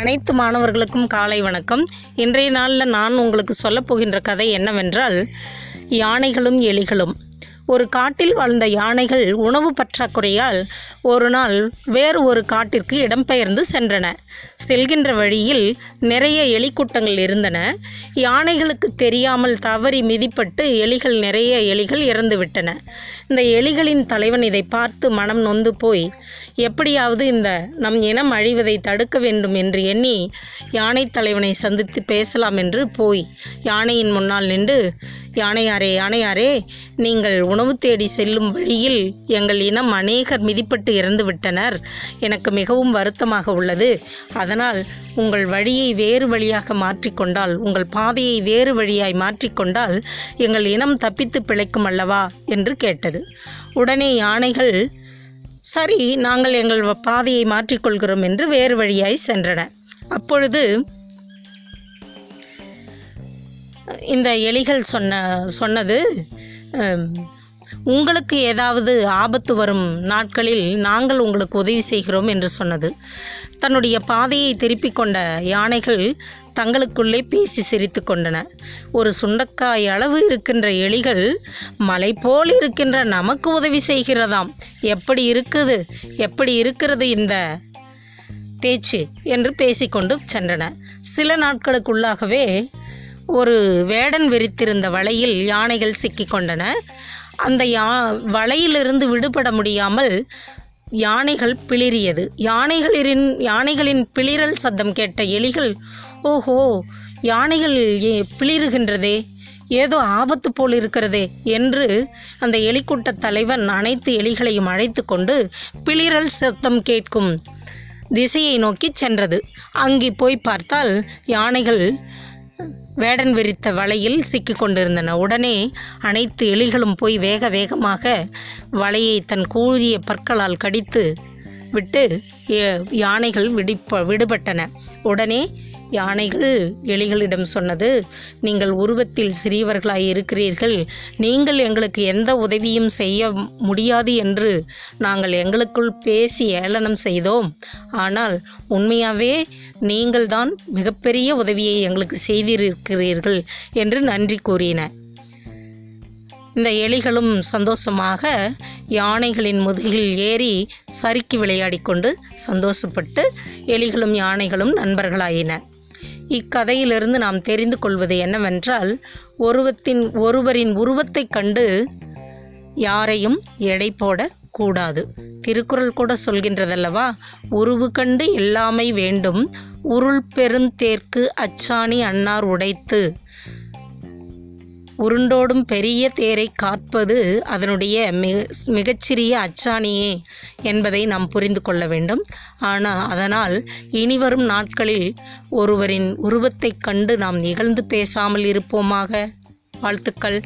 அனைத்து மாணவர்களுக்கும் காலை வணக்கம். இன்றைய நாளில் நான் உங்களுக்கு சொல்லப் போகின்ற கதை என்னவென்றால் யானைகளும் எலிகளும். ஒரு காட்டில் வாழ்ந்த யானைகள் உணவு பற்றாக்குறையால் ஒரு நாள் வேறு ஒரு காட்டிற்கு இடம்பெயர்ந்து சென்றன. செல்கின்ற வழியில் நிறைய எலிக்கூட்டங்கள் இருந்தன. யானைகளுக்கு தெரியாமல் தவறி மிதிப்பட்டு எலிகள் நிறைய எலிகள் இறந்துவிட்டன இந்த எலிகளின் தலைவன் இதை பார்த்து மனம் நொந்து போய் எப்படியாவது இந்த நம் இனம் அழிவதை தடுக்க வேண்டும் என்று எண்ணி யானை தலைவனை சந்தித்து பேசலாம் என்று போய் யானையின் முன்னால் நின்று யானையாரே யானையாரே நீங்கள் உணவு தேடி செல்லும் வழியில் எங்கள் இனம் அநேகர் மிதிப்பட்டு இறந்து விட்டனர். எனக்கு மிகவும் வருத்தமாக உள்ளது. அதனால் உங்கள் வழியை வேறு வழியாக மாற்றிக்கொண்டால் உங்கள் பாதையை வேறு வழியாய் மாற்றிக்கொண்டால் எங்கள் இனம் தப்பித்து பிழைக்கும் அல்லவா? என்று கேட்டது. உடனே யானைகள் சரி நாங்கள் எங்கள் பாதையை மாற்றிக்கொள்கிறோம் என்று வேறு வழியாய் சென்றன. அப்பொழுது இந்த எலிகள் சொன்ன சொன்னது உங்களுக்கு ஏதாவது ஆபத்து வரும் நாட்களில் நாங்கள் உங்களுக்கு உதவி செய்கிறோம் என்று சொன்னது. தன்னுடைய பாதையை திருப்பிக் கொண்ட யானைகள் தங்களுக்குள்ளே பேசி சிரித்து கொண்டன. ஒரு சுண்டக்காய் அளவு இருக்கின்ற எலிகள் மலை போல் இருக்கின்ற நமக்கு உதவி செய்கிறதாம். எப்படி இருக்குது எப்படி இருக்கிறது இந்த பேச்சு என்று பேசிக்கொண்டு சென்றன. சில நாட்களுக்குள்ளாகவே ஒரு வேடன் விரித்திருந்த வலையில் யானைகள் சிக்கிக்கொண்டன. அந்த யா வலையிலிருந்து விடுபட முடியாமல் யானைகள் பிளிரியது யானைகளின் யானைகளின் பிளிரல் சத்தம் கேட்ட எலிகள் ஓஹோ யானைகள் ஏ- பிளிறுகின்றதே ஏதோ ஆபத்து போல் இருக்கிறதே என்று அந்த எலிக்கூட்ட தலைவன் அனைத்து எலிகளையும் அழைத்து கொண்டு பிளிரல் சத்தம் கேட்கும் திசையை நோக்கி சென்றது. அங்கே போய் பார்த்தால் யானைகள் வேடன் விரித்த வலையில் சிக்கிக் கொண்டிருந்தன. உடனே அனைத்து எலிகளும் போய் வேக வேகமாக வலையை தன் கூறிய பற்களால் கடித்து விட்டு யானைகள் விடிப்ப விடுபட்டன. உடனே யானைகள் எலிகளிடம் சொன்னது நீங்கள் உருவத்தில் சிறியவர்களாய் இருக்கிறீர்கள். நீங்கள் எங்களுக்கு எந்த உதவியும் செய்ய முடியாது என்று நாங்கள் எங்களுக்குள் பேசி ஏளனம் செய்தோம். ஆனால் உண்மையாகவே நீங்கள்தான் மிகப்பெரிய உதவியை எங்களுக்கு செய்திருக்கிறீர்கள் என்று நன்றி கூறின. இந்த எலிகளும் சந்தோஷமாக யானைகளின் முதுகில் ஏறி சறுக்கி விளையாடிக்கொண்டு சந்தோஷப்பட்டு எலிகளும் யானைகளும் நண்பர்களாயின. இக்கதையிலிருந்து நாம் தெரிந்து கொள்வது என்னவென்றால் ஒருவத்தின் ஒருவரின் உருவத்தைக் கண்டு யாரையும் எடை போட கூடாது. திருக்குறள் கூட சொல்கின்றதல்லவா? உருவு கண்டு எல்லாமை வேண்டும். உருள் பெருந்தேர்க்கு அச்சாணி அன்னார் உடைத்து உருண்டோடும் பெரிய தேரை காப்பது அதனுடைய மிக மிகச்சிறிய அச்சாணியே என்பதை நாம் புரிந்து கொள்ள வேண்டும். ஆனால் அதனால் இனிவரும் நாட்களில் ஒருவரின் உருவத்தைக் கண்டு நாம் நிகழ்ந்து பேசாமல் இருப்போமாக? வாழ்த்துக்கள்.